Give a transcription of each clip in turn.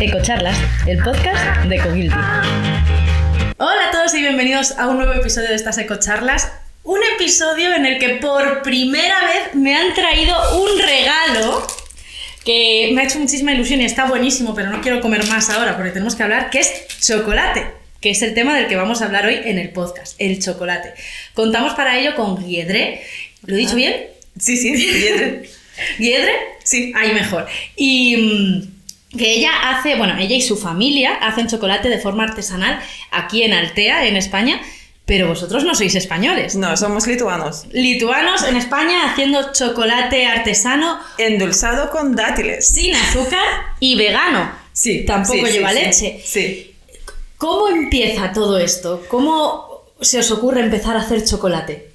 Ecocharlas, el podcast de Cogilty. Hola a todos y bienvenidos a un nuevo episodio de estas Ecocharlas. Un episodio en el que por primera vez me han traído un regalo que me ha hecho muchísima ilusión y está buenísimo, pero no quiero comer más ahora porque tenemos que hablar, que es chocolate, que es el tema del que vamos a hablar hoy en el podcast, el chocolate. Contamos para ello con Guiedre. ¿Lo he dicho Ah. bien? Sí, sí, Guiedre. ¿Guiedre? Sí. Ahí mejor. Y mm, que ella hace, bueno, ella y su familia hacen chocolate de forma artesanal aquí en Altea, en España, pero vosotros no sois españoles. No, somos lituanos. Lituanos en España haciendo chocolate artesano Endulzado con dátiles. sin azúcar y vegano. Sí. Tampoco sí, lleva sí. leche. Sí. ¿Cómo empieza todo esto? ¿Cómo se os ocurre empezar a hacer chocolate?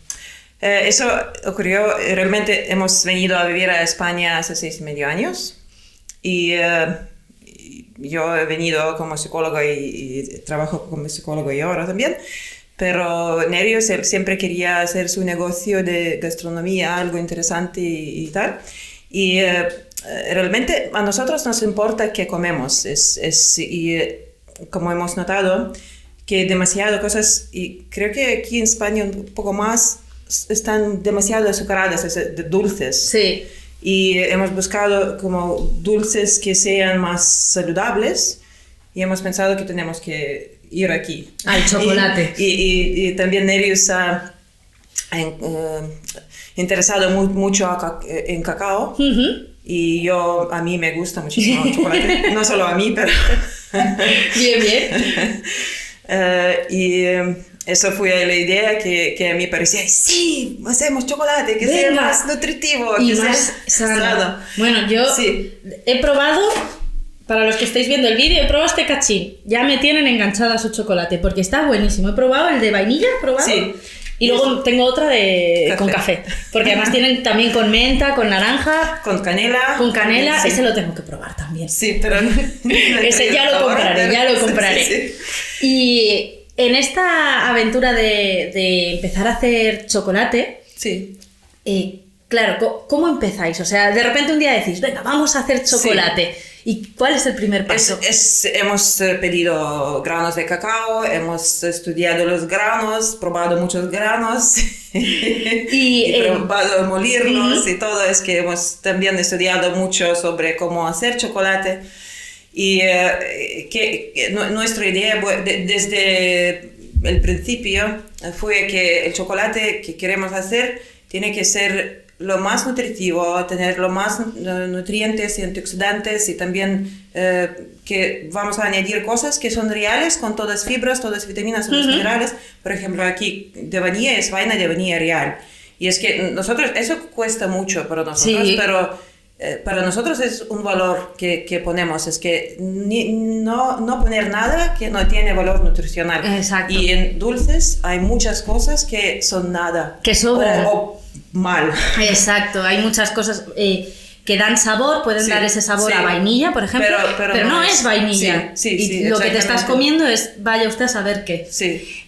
Eh, eso ocurrió, realmente hemos venido a vivir a España hace seis y medio años y eh, y yo he venido como psicólogo y, y trabajo como psicólogo y ahora también, pero Nerio siempre quería hacer su negocio de gastronomía, algo interesante y, y tal. Y eh, eh, realmente a nosotros nos importa qué comemos es, es, y eh, como hemos notado que demasiado cosas, y creo que aquí en España un poco más, están demasiado azucaradas, de dulces. Sí. Y hemos buscado como dulces que sean más saludables y hemos pensado que tenemos que ir aquí. Al chocolate. Y, y- y también Nerius ha eh, interesado mu- mucho a ca- en cacao Ujú. y yo, a mí me gusta muchísimo el chocolate. no solo a mí, pero... Bien, bien. Eh, y eh, eso fue la idea que, que a mí parecía, sí, hacemos chocolate, que sea Venga. más nutritivo, y que sea más sano". Bueno, yo Sí. he probado, para los que estáis viendo el vídeo, he probado este cachín. Ya me tienen enganchada su chocolate porque está buenísimo. He probado el de vainilla, ¿he probado? Sí. Y luego tengo otra de Café. con café. Porque además tienen también con menta, con naranja, Con canela. con canela. Sí. Ese lo tengo que probar también. Sí, pero... Ese ya lo compraré, ya lo compraré. Sí. Y en esta aventura de, de empezar a hacer chocolate, Sí. Eh, claro, ¿cómo empezáis? O sea, de repente un día decís, venga, vamos a hacer chocolate. ¿Y cuál es el primer Es, paso? es- hemos eh, pedido granos de cacao, hemos estudiado los granos, probado muchos granos y, eh, probado molirlos ujú. y todo. Es que hemos también estudiado mucho sobre cómo hacer chocolate. Y eh, que, que nu- nuestra idea de- desde el principio eh, fue que el chocolate que queremos hacer tiene que ser lo más nutritivo, tener lo más nutrientes y antioxidantes y también eh, que vamos a añadir cosas que son reales con todas fibras, todas vitaminas, todos Ujú. minerales. Por ejemplo, aquí de vainilla es vaina de vainilla real. Y es que nosotros, eso cuesta mucho para nosotros, Sí. pero eh, para nosotros es un valor que, que ponemos, es que ni- no, no poner nada que no tiene valor nutricional. Exacto. Y en dulces hay muchas cosas que son nada. Que sobran. O, o mal. Exacto, hay muchas cosas eh, que dan sabor, pueden Sí, dar ese sabor sí. a vainilla, por ejemplo, Pero- pero no, no es, es- vainilla. sí, y lo que te estás comiendo es, vaya usted a saber qué.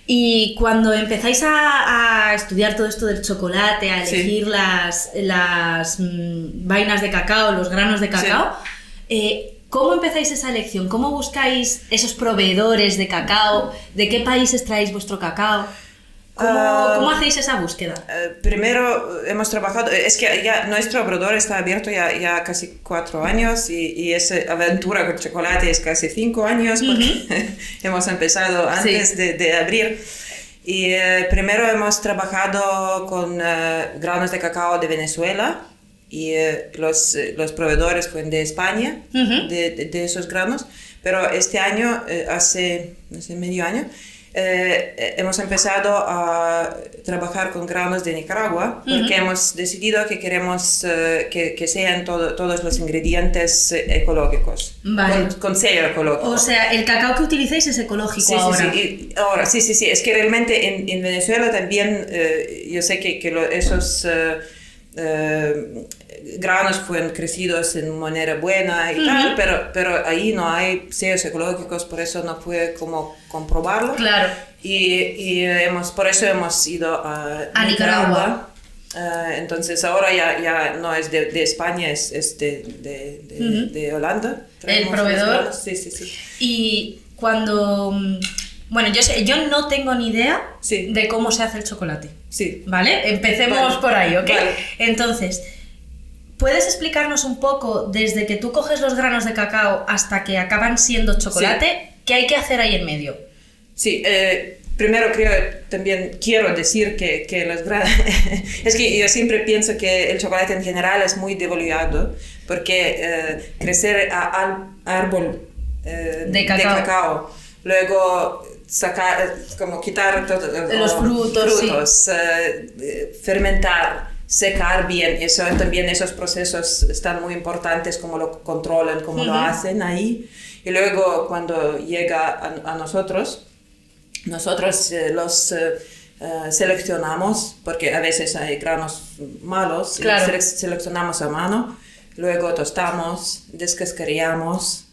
Y cuando empezáis a, a estudiar todo esto del chocolate, a elegir las, las mm, vainas de cacao, los granos de cacao, eh, ¿cómo empezáis esa elección? ¿Cómo buscáis esos proveedores de cacao? ¿De qué países traéis vuestro cacao? ¿Cómo, Ah. cómo hacéis esa búsqueda? Eh, primero hemos trabajado, es que ya nuestro obrador está abierto ya, ya casi cuatro años y, y esa aventura con chocolate es casi cinco años porque hemos empezado antes Sí. de, de abrir. Y eh, primero hemos trabajado con eh, granos de cacao de Venezuela y eh, los, eh, los proveedores fueron de España, Ujú. de, de- de esos granos, pero este año, eh, hace, hace medio año, eh, eh, hemos empezado a trabajar con granos de Nicaragua porque hemos decidido que queremos eh, que, que sean todo- todos los ingredientes ecológicos, Vale. con, con sello ecológico. O sea, el cacao que utilizáis es ecológico Sí, ahora. sí, sí. Y ahora, sí, sí, sí. Es que realmente en, en Venezuela también, eh, yo sé que, que lo- esos eh, eh, granos fueron crecidos en manera buena y tal, pero, pero ahí no hay sellos ecológicos, por eso no pude como comprobarlo. Claro. Y, y hemos, por eso hemos ido a, A Nicaragua. Eh, entonces ahora ya, ya no es de, de España, es, es de, de, de, Holanda. El proveedor. Sí, sí, sí. Y cuando... mm, Bueno, yo, sé, yo no tengo ni idea Sí. de cómo se hace el chocolate. Sí. ¿Vale? Empecemos Vale. por ahí, ¿ok? Vale. Entonces, ¿puedes explicarnos un poco desde que tú coges los granos de cacao hasta que acaban siendo chocolate? ¿Qué hay que hacer ahí en medio? Sí, eh, primero creo, también quiero decir que, que los granos... es que yo siempre pienso que el chocolate en general es muy devaluado porque eh, crecer a, al árbol eh, De cacao. luego sacar, como quitar todo, Los frutos, sí. frutos, eh, fermentar, secar bien, eso también esos procesos están muy importantes, cómo lo controlan, cómo lo hacen ahí. Y luego cuando llega a, a nosotros, nosotros eh, los eh, eh, seleccionamos, porque a veces hay granos malos, y Claro. sele- seleccionamos a mano, luego tostamos, descascareamos,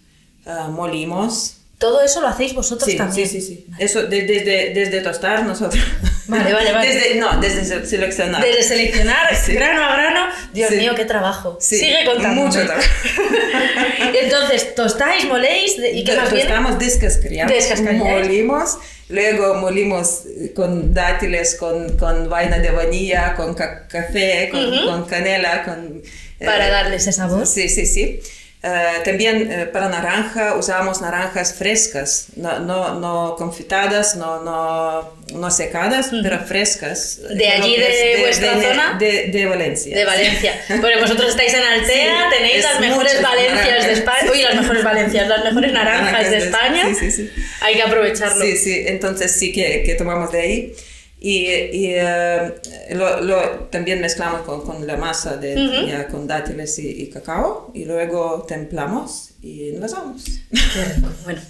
eh, molimos. Todo eso lo hacéis vosotros Sí, también. sí, sí, sí. Eso de- desde, desde tostar nosotros. Vale, vale, vale. Desde, no, desde se- seleccionar. Desde seleccionar Sí. grano a grano, Dios Sí. mío, qué trabajo. Sí, Sigue contando. Mucho trabajo. Entonces, tostáis, moléis, ¿y qué más? Tostamos, Descascareáis. molimos, luego molimos eh, con dátiles, con, con vaina de vanilla, con ca- café, con, Ujú. con canela, con... eh, Para darle ese sabor. Sí, sí, sí. Eh, también eh, para naranja usamos naranjas frescas, no, no, no confitadas, no, no, no secadas, pero frescas. ¿De allí de es vuestra de, zona? De, de Valencia. De Valencia. Bueno, vosotros estáis en Altea, Sí, tenéis las mejores Valencias de naranjas. España. Uy, las mejores Valencias, las mejores naranjas Naranjas de de- España. sí, sí, sí. Hay que aprovecharlo. Sí, sí, entonces sí que, que tomamos de ahí. Y, y, eh, lo, lo- también mezclamos con, con la masa de, Ujú. ya con dátiles y, y cacao y luego templamos y envasamos. Bueno.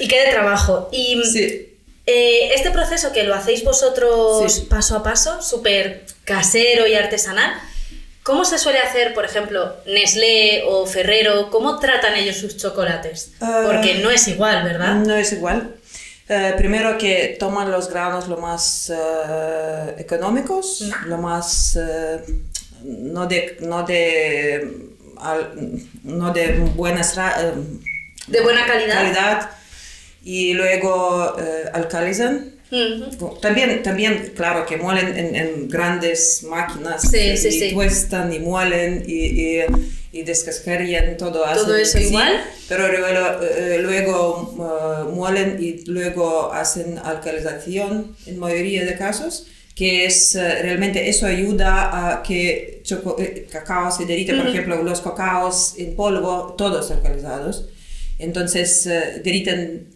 Y qué de trabajo. Y Sí, eh, este proceso que lo hacéis vosotros Sí. paso a paso, súper casero y artesanal, ¿cómo se suele hacer, por ejemplo, Nestlé o Ferrero? ¿Cómo tratan ellos sus chocolates? Ah. Porque no es igual, ¿verdad? no es igual. Eh, primero que toman los granos lo más eh, económicos, lo más eh, no de no de al- no de buenas De buena calidad. calidad y luego alcalizan. También, también, claro, que muelen en, en grandes máquinas Sí, sí, y sí. tuestan y muelen y, y, y descascarían todo. ¿Todo eso así, igual? Pero luego, eh, luego eh, muelen y luego hacen alcalización en mayoría de casos que es eh, realmente eso ayuda a que eh, cacao se derrite, por ejemplo, los cacaos en polvo, todos alcalizados. Entonces derriten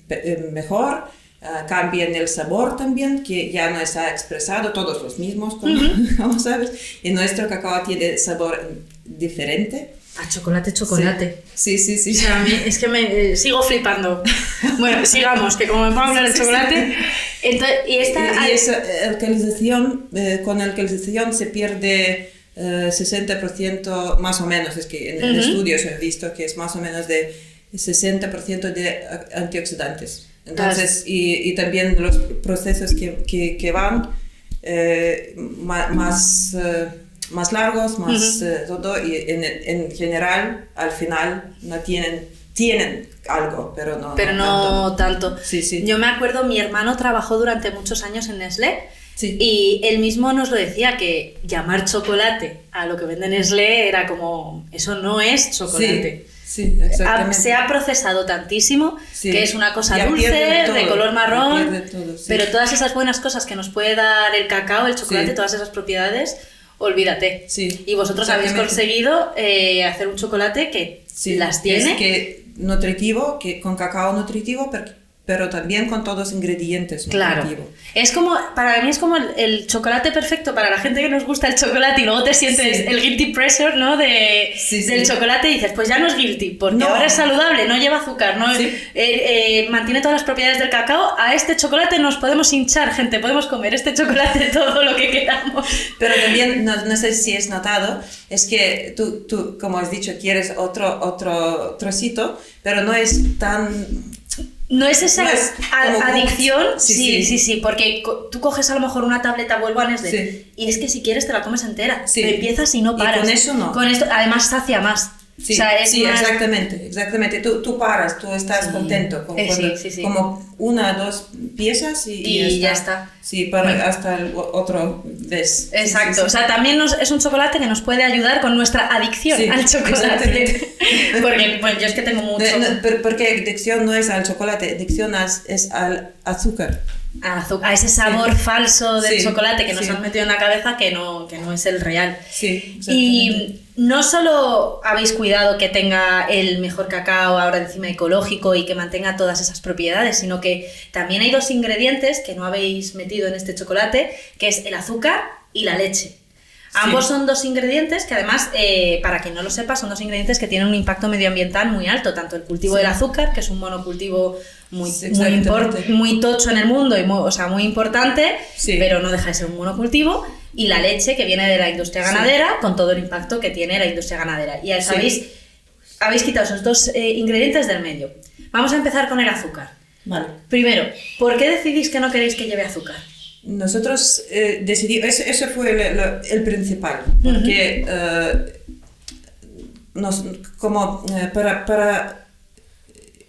mejor, eh, cambian el sabor también, que ya no está expresado, todos los mismos, como, como sabes. Y nuestro cacao tiene sabor diferente. A chocolate, chocolate. Sí, sí, sí. O sea, a mí es que me eh, sigo flipando. Bueno, sigamos, que como me pongo a hablar de chocolate. Entonces, y esta. Y, y esa eh, alcalización, eh, con alcalización se pierde eh, 60% más o menos, es que en, Ujú. estudios he visto que es más o menos de 60% de antioxidantes. Entonces, y, y también los procesos que, que, que van eh, más, más largos, más Ujú. eh, todo, y en, en general, al final, no tienen, tienen algo, pero no. pero tanto. no tanto. Sí, sí. Yo me acuerdo, mi hermano trabajó durante muchos años en Nestlé. Sí. Y él mismo nos lo decía que llamar chocolate a lo que vende Nestlé era como, eso no es chocolate. Sí, exactamente. se ha procesado tantísimo Sí. que es una cosa Ya dulce, de color marrón, todo, sí. pero todas esas buenas cosas que nos puede dar el cacao, el chocolate, todas esas propiedades, olvídate. Sí, Y vosotros habéis conseguido eh, hacer un chocolate que Sí, las tiene. Es que nutritivo, que con cacao nutritivo, pero, pero también con todos los ingredientes Claro. nutritivos. Es como, para mí es como el, el chocolate perfecto para la gente que nos gusta el chocolate y luego te sientes Sí. el guilty pressure, ¿no? De, Sí, sí. del chocolate y dices, pues ya no es guilty, porque No. ahora es saludable, no lleva azúcar, no. Eh, eh, mantiene todas las propiedades del cacao. A este chocolate nos podemos hinchar, gente, podemos comer este chocolate todo lo que queramos. Pero también, no, no sé si has notado, es que tú, tú, como has dicho, quieres otro, otro trocito, pero no es tan... No es esa No es a- como- adicción, sí Sí, sí, sí. sí, porque co- tú coges a lo mejor una tableta vuelvo a Nestlé Sí. y es que si quieres te la comes entera, Sí. te empiezas y no Y paras. con eso no. Con esto, además sacia más. Sí, o sea, es sí, exactamente, exactamente. Tú, tú paras, tú estás Sí. contento con Eh, sí, cuando- sí, sí. como una o dos piezas y, Y ya está. Sí, para Bueno. hasta el otro vez. Exacto, o sea, también nos- es un chocolate que nos puede ayudar con nuestra adicción al chocolate. Porque bueno, yo es que tengo mucho No, porque adicción no es al chocolate, adicción es, es al azúcar. A, ese sabor falso del Sí, chocolate que nos sí. han metido en la cabeza que no, que no es el real. Y no solo habéis cuidado que tenga el mejor cacao ahora encima ecológico y que mantenga todas esas propiedades, sino que también hay dos ingredientes que no habéis metido en este chocolate, que es el azúcar y la leche. Ambos son dos ingredientes que además, eh, para quien no lo sepa, son dos ingredientes que tienen un impacto medioambiental muy alto, tanto el cultivo del azúcar, que es un monocultivo muy, muy, muy tocho en el mundo y muy, o sea, muy importante, Sí. pero no deja de ser un monocultivo, y la leche que viene de la industria Sí. ganadera, con todo el impacto que tiene la industria ganadera. Y Sí. sabéis, habéis quitado esos dos eh, ingredientes del medio. Vamos a empezar con el azúcar. Vale. Primero, ¿por qué decidís que no queréis que lleve azúcar? Nosotros eh, decidimos, eso, eso fue el, principal, porque eh, nos, como eh, para,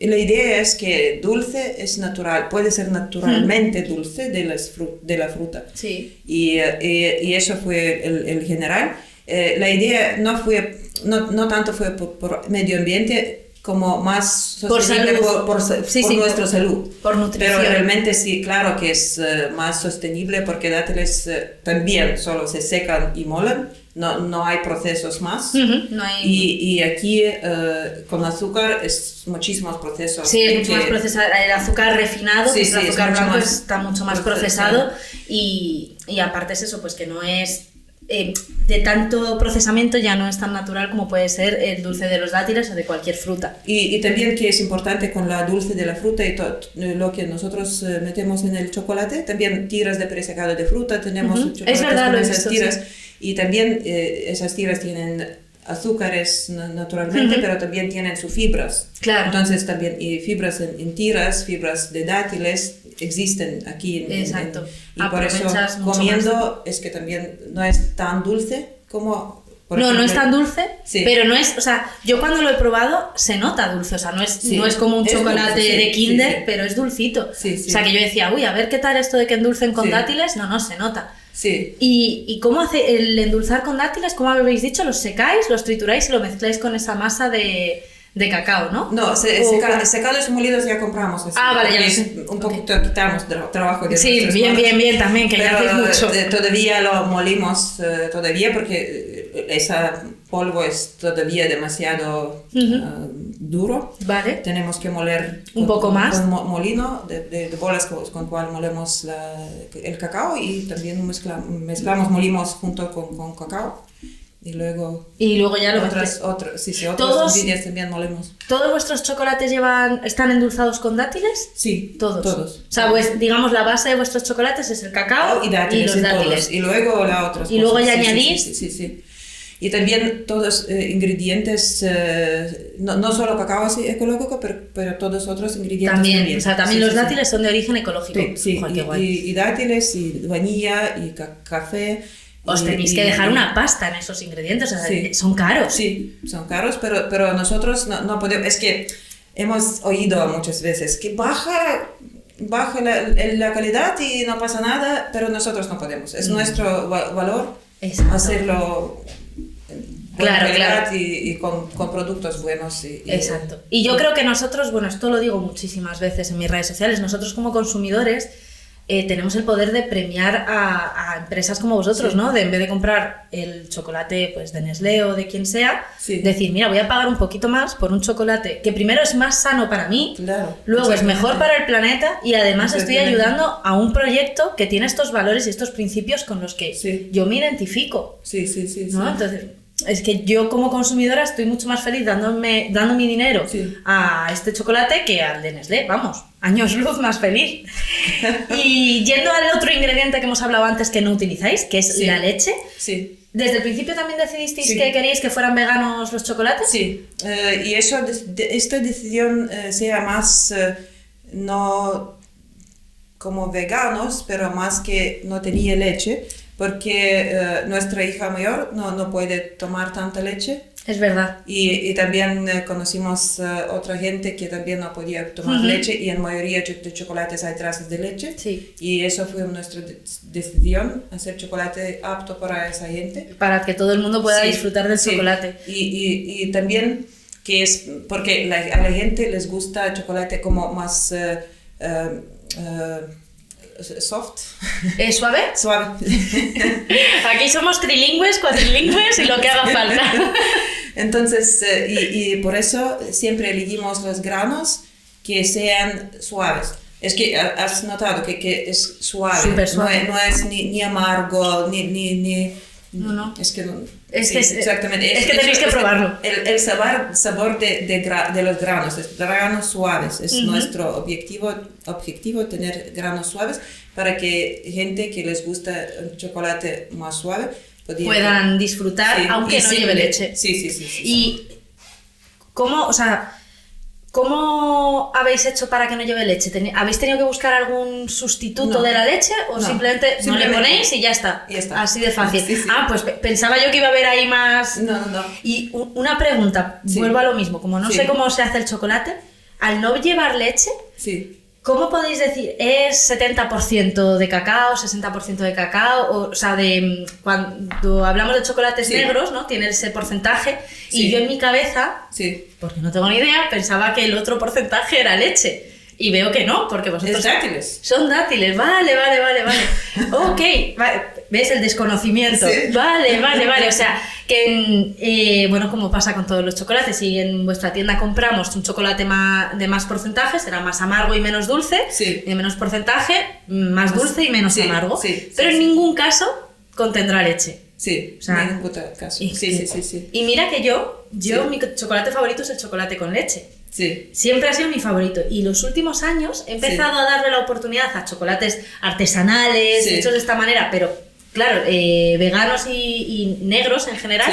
la idea es que dulce es natural, puede ser naturalmente dulce de, las fru- de la fruta. Sí. Y, eh, y- y eso fue el, el general. Eh, la idea no fue, no, no tanto fue por, por medio ambiente como más Por sostenible por, por, sa- Sí, por sí, nuestra por- salud. por nutrición. Pero realmente sí, claro que es eh, más sostenible porque dátiles eh, también solo se secan y molan, no, no hay procesos más. Ujú, No hay... Y, y aquí eh, con azúcar es muchísimos procesos. Sí, es mucho que- más procesado. El azúcar refinado, Sí, que es el azúcar mucho blanco, más está mucho más procesado. procesado. Y, y aparte es eso, pues que no es. Eh, de tanto procesamiento ya no es tan natural como puede ser el dulce de los dátiles o de cualquier fruta. Y, y también que es importante con la dulce de la fruta y todo lo que nosotros eh, metemos en el chocolate, también tiras de presecado de fruta, tenemos Ujú. chocolates Es verdad, con esas visto, tiras sí. y también eh, esas tiras tienen azúcares na- naturalmente, pero también tienen sus fibras. Claro. Entonces también y fibras en, en tiras, fibras de dátiles existen aquí. En, en- Exacto. y por eso comiendo es que también no es tan dulce como... por no, no es tan dulce, Sí. pero no es, o sea, yo cuando lo he probado se nota dulce, o sea, no es, Sí, no es como un es chocolate dulce, de Kinder, sí. pero es dulcito. O sea, que yo decía, uy, a ver qué tal esto de que endulcen con dátiles, no, no, se nota. Sí, ¿Y, ¿Y cómo hace el endulzar con dátiles? ¿Cómo habéis dicho? ¿Los secáis, los trituráis y lo mezcláis con esa masa de, de cacao, no? No, se, seca- secados y molidos ya compramos. así, Ah, vale, ya porque lo es sé. Un poquito quitamos tra- trabajo de Sí, bien, manos. bien, bien también, que ya Pero hacéis mucho. todavía lo molimos eh, todavía porque ese polvo es todavía demasiado Ujú. eh, duro. Vale. Tenemos que moler Un con- poco más. con mo- molino de, de- de bolas con, con cual molemos la- el cacao y también mezclamos, mezclamos molimos junto con, con cacao y luego Y luego ya lo otras, otras, sí, sí, otros Todos- también molemos. ¿Todos vuestros chocolates llevan, están endulzados con dátiles? Sí, Todos. todos. O sea, pues, digamos, la base de vuestros chocolates es el cacao y dátiles, los y todos. dátiles. Y luego la otras Y luego ya Sí, añadís- sí, sí. Y también todos eh, ingredientes, eh, no, no solo cacao así ecológico, pero, pero todos otros ingredientes También, también. o sea, también Sí, los sí, sí. dátiles son de origen ecológico. Sí, sí, Joder, y, guay. y- y dátiles, y vainilla, y ca- café. Os tenéis y- que dejar una pasta en esos ingredientes, o sea, Sí. son caros. Sí, son caros, pero, pero nosotros no, no podemos, es que hemos oído muchas veces que baja, baja la, la calidad y no pasa nada, pero nosotros no podemos. Es Mm. nuestro va- valor Exacto. hacerlo Claro, claro. Y, y con, con productos buenos. Y, y- Exacto. Y yo creo que nosotros, bueno, esto lo digo muchísimas veces en mis redes sociales, nosotros como consumidores eh, tenemos el poder de premiar a, a empresas como vosotros, Sí. ¿no? De en vez de comprar el chocolate pues, de Nestlé o de quien sea, Sí. decir, mira, voy a pagar un poquito más por un chocolate que primero es más sano para mí, Claro. luego es mejor para el planeta y además estoy ayudando a un proyecto que tiene estos valores y estos principios con los que Sí. yo me identifico. Sí, sí, sí. ¿no? sí. Entonces, es que yo como consumidora estoy mucho más feliz dándome, dando mi dinero Sí. a este chocolate que al de Nestlé, vamos, años luz más feliz. y yendo al otro ingrediente que hemos hablado antes que no utilizáis, que es Sí. la leche, Sí. ¿desde el principio también decidisteis Sí. que queríais que fueran veganos los chocolates? Sí, eh, y eso, de- esta decisión eh, sea más eh, no como veganos, pero más que no tenía leche, porque eh, nuestra hija mayor no, no puede tomar tanta leche. Es verdad. Y, y también eh, conocimos eh, otra gente que también no podía tomar Ujú. leche y en mayoría de chocolates hay trazas de leche. Sí. Y eso fue nuestra de- decisión, hacer chocolate apto para esa gente. Para que todo el mundo pueda Sí, disfrutar del sí. chocolate. Y, y, y también que es porque la- a la gente les gusta el chocolate como más eh, eh, soft, ¿Es suave? suave. Aquí somos trilingües, cuatrilingües y lo que haga falta. Entonces, eh, y, y por eso siempre elegimos los granos que sean suaves. Es que ha- has notado que, que es suave, Súper suave. No, es, no es ni, ni amargo, ni... ni, ni No, no. Es que no... Es sí, que es- exactamente. es que tenéis que probarlo. El, el sabor, sabor de, de, gra- de los granos, de granos suaves. Es Ujú. nuestro objetivo, objetivo tener granos suaves para que gente que les gusta el chocolate más suave Puedan disfrutar, Sí, aunque no lleve le- leche. Sí, sí. sí, sí. Y cómo, o sea, ¿cómo habéis hecho para que no lleve leche? ¿Habéis tenido que buscar algún sustituto No. de la leche o No. simplemente, no le ponéis y ya está? Y está. Así de fácil. Sí, sí. Ah, pues pe- pensaba yo que iba a haber ahí más. No, no, no. Y una pregunta, Sí. vuelvo a lo mismo, como no sé cómo se hace el chocolate, al no llevar leche, Sí. ¿Cómo podéis decir? ¿Es 70% de cacao, 60% de cacao? O, o sea, de mm, cuando hablamos de chocolates Sí. negros, ¿no? Tiene ese porcentaje. Y Sí. yo en mi cabeza, Sí. porque no tengo ni idea, pensaba que el otro porcentaje era leche. Y veo que no, porque vosotros... Es dátiles. Son dátiles, vale, vale, vale, vale. Ok, vale. ¿ves el desconocimiento? Sí. Vale, vale, vale. O sea, que, en, eh, bueno, como pasa con todos los chocolates, si en vuestra tienda compramos un chocolate ma- de más porcentaje, será más amargo y menos dulce, Sí. y de menos porcentaje, más dulce y menos Sí, amargo. sí, Pero en ningún caso contendrá leche. Sí. O sea, en ningún caso. Y- Sí, sí, sí. Y mira que yo, yo mi chocolate favorito es el chocolate con leche. Sí. Siempre ha sido mi favorito. Y los últimos años he empezado a darle la oportunidad a chocolates artesanales, Sí. hechos de esta manera, pero claro, eh, veganos y, y negros en general.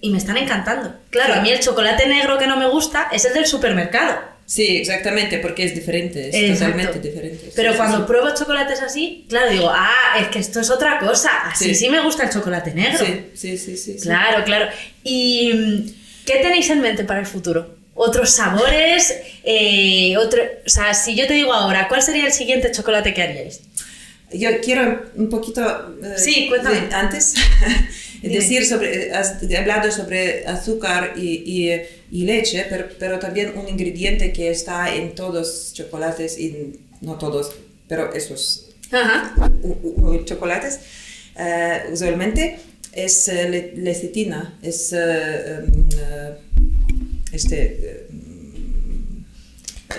Y me están encantando. Claro, a mí el chocolate negro que no me gusta es el del supermercado. Sí, exactamente, porque es diferente, es Exacto. totalmente diferente. Pero cuando pruebo chocolates así, claro, digo, ah, es que esto es otra cosa. Así sí, Sí. me gusta el chocolate negro. Sí, sí, sí, sí. sí. Claro, claro. ¿Y mm, qué tenéis en mente para el futuro? ¿Otros sabores? Eh, otro, o sea, si yo te digo ahora, ¿cuál sería el siguiente chocolate que haríais? Yo quiero un poquito... eh, Sí, cuéntame. de- antes decir sobre... Has hablado sobre azúcar y, y, y leche, pero, pero también un ingrediente que está en todos chocolates, y no todos, pero esos Ajá. u- u- chocolates, eh, usualmente es eh, le- lecitina, es eh, este... eh,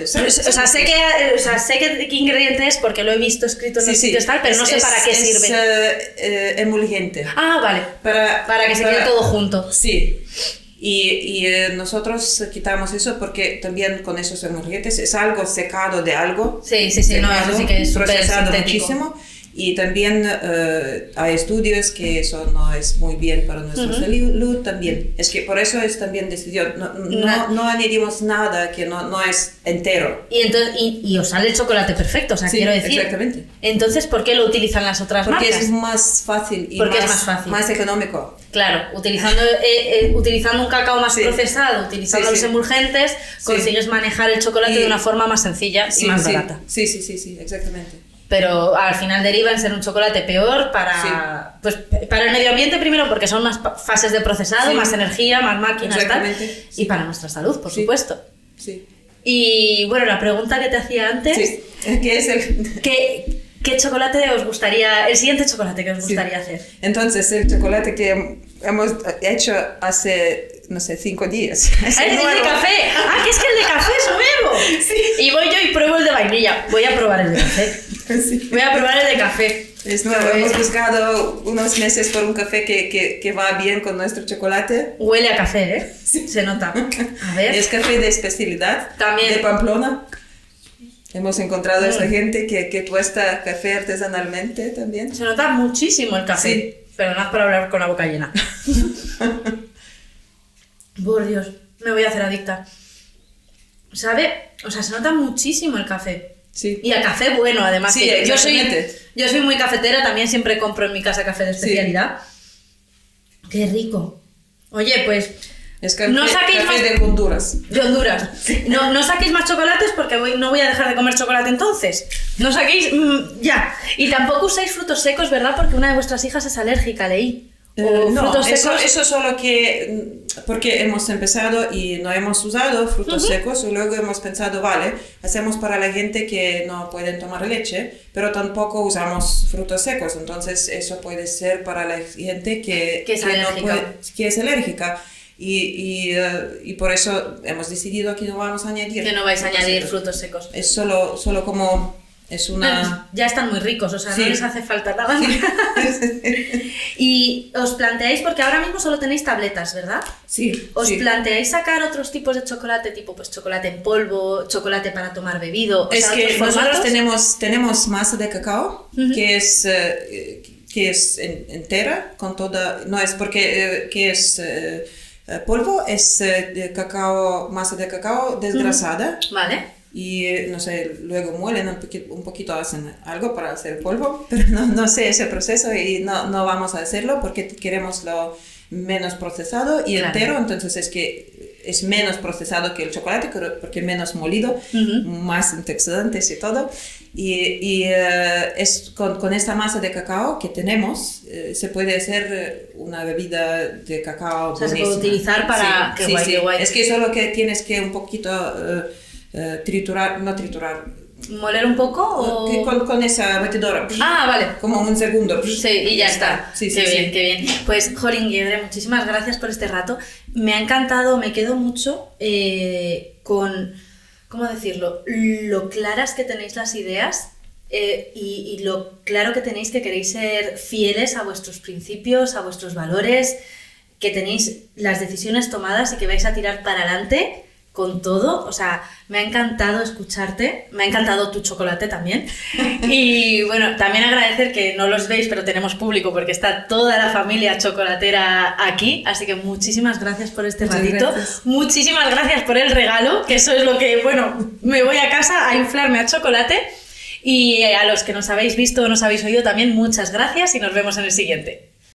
O sea, sé que, o sea, sé qué qué ingrediente es porque lo he visto escrito en Sí, los sí, sitios tal, pero no es- sé es- para qué es, sirve. eh, eh, emulgente. Ah, vale. Para, Para que se quede todo junto. Sí. Y, y, eh, nosotros quitamos eso porque también con esos emulgentes es algo secado de algo. Sí, sí, sí, no, eso sí que es procesado muchísimo. Y también eh, hay estudios que eso no es muy bien para nuestra Ujú. salud también. Es que por eso es también decidido. No, no, no añadimos nada que no, no es entero. Y, entonces, y, y os sale el chocolate perfecto, o sea, Sí, quiero decir. exactamente. Entonces, ¿por qué lo utilizan las otras Porque marcas? es más fácil y Porque es más, más fácil. más económico. Claro, utilizando, eh, eh, utilizando un cacao más Sí. procesado, utilizando Sí, los emulgentes, consigues manejar el chocolate Y- de una forma más sencilla y más barata. Sí, sí, sí, sí, exactamente. Pero al final deriva en ser un chocolate peor para, pues, para el medio ambiente primero porque son más fases de procesado, Sí. más energía, más máquinas tal, y sí. para nuestra salud, por Sí. supuesto. Sí. Y bueno, la pregunta que te hacía antes, Sí. ¿Qué es el...? ¿qué, qué chocolate os gustaría, el siguiente chocolate que os Sí. gustaría hacer? Entonces, el chocolate que hemos hecho hace, no sé, cinco días. Es ¡Ah, el de café! ¡Ah, que es que el de café es nuevo! Y voy yo y pruebo el de vainilla. Voy a probar el de café. Sí. Voy a probar el de café. Es ver. Hemos buscado unos meses por un café que, que, que va bien con nuestro chocolate. Huele a café, ¿eh? Sí. Se nota. A ver. Es café de especialidad. También. De Pamplona. Hemos encontrado a esa Mm. gente que, que tuesta café artesanalmente también. Se nota muchísimo el café. Sí. Perdonad por hablar con la boca llena. Por Dios, me voy a hacer adicta. sabe, o sea, se nota muchísimo el café. Sí. Y a café bueno, además. Sí, que yo, soy, yo soy muy cafetera, también siempre compro en mi casa café de especialidad. Qué rico. Oye, pues Es café, No saquéis café más- de Honduras. de Honduras. No, no saquéis más chocolates porque voy- no voy a dejar de comer chocolate entonces. No saquéis mm, ya. Y tampoco usáis frutos secos, ¿verdad? Porque una de vuestras hijas es alérgica, leí. Eh, no, frutos eso, secos. eso solo que mm, porque hemos empezado y no hemos usado frutos secos y luego hemos pensado, vale, hacemos para la gente que no pueden tomar leche, pero tampoco usamos frutos secos, entonces eso puede ser para la gente que, Que es no alérgica. puede- que es alérgica. Y, y, eh, y por eso hemos decidido que no vamos a añadir. Que no vais a añadir frutos secos. Es solo, solo como, es una... Ya están muy ricos, o sea, no les hace falta nada. y os planteáis, porque ahora mismo solo tenéis tabletas, ¿verdad? Sí, ¿Os sí. planteáis sacar otros tipos de chocolate, tipo pues chocolate en polvo, chocolate para tomar bebido? o Es sea, que otros nosotros tenemos, tenemos masa de cacao que es, eh, que es en- entera, con toda, no es porque eh, que es eh, eh, polvo, es eh, de cacao, masa de cacao desgrasada Vale. Y eh, no sé, luego muelen un poquito, un poquito, hacen algo para hacer polvo, pero no, no sé ese proceso y no, no vamos a hacerlo porque queremos lo menos procesado y Claro. entero, entonces es que es menos procesado que el chocolate porque menos molido, Ujú. más antioxidantes y todo. Y, y, eh, es con, con esta masa de cacao que tenemos, eh, se puede hacer una bebida de cacao. O sea, se puede utilizar para- qué guay, qué guay. Es que solo que tienes que un poquito eh, eh, triturar, no triturar, ¿Moler un poco o...? con, con esa batidora. Ah, vale. Como un segundo. Sí, y ya está. Sí, sí, qué sí. bien, qué bien. Pues, Jolín Guiedre, muchísimas gracias por este rato. Me ha encantado, me quedo mucho eh, con, ¿cómo decirlo? Lo claras que tenéis las ideas eh, y, y lo claro que tenéis que queréis ser fieles a vuestros principios, a vuestros valores, que tenéis las decisiones tomadas y que vais a tirar para adelante con todo. O sea, me ha encantado escucharte, me ha encantado tu chocolate también. Y bueno, también agradecer que no los veis, pero tenemos público porque está toda la familia chocolatera aquí. Así que muchísimas gracias por este Muchas ratito. gracias. Muchísimas gracias por el regalo, que eso es lo que, bueno, me voy a casa a inflarme a chocolate. Y a los que nos habéis visto o nos habéis oído también, muchas gracias y nos vemos en el siguiente.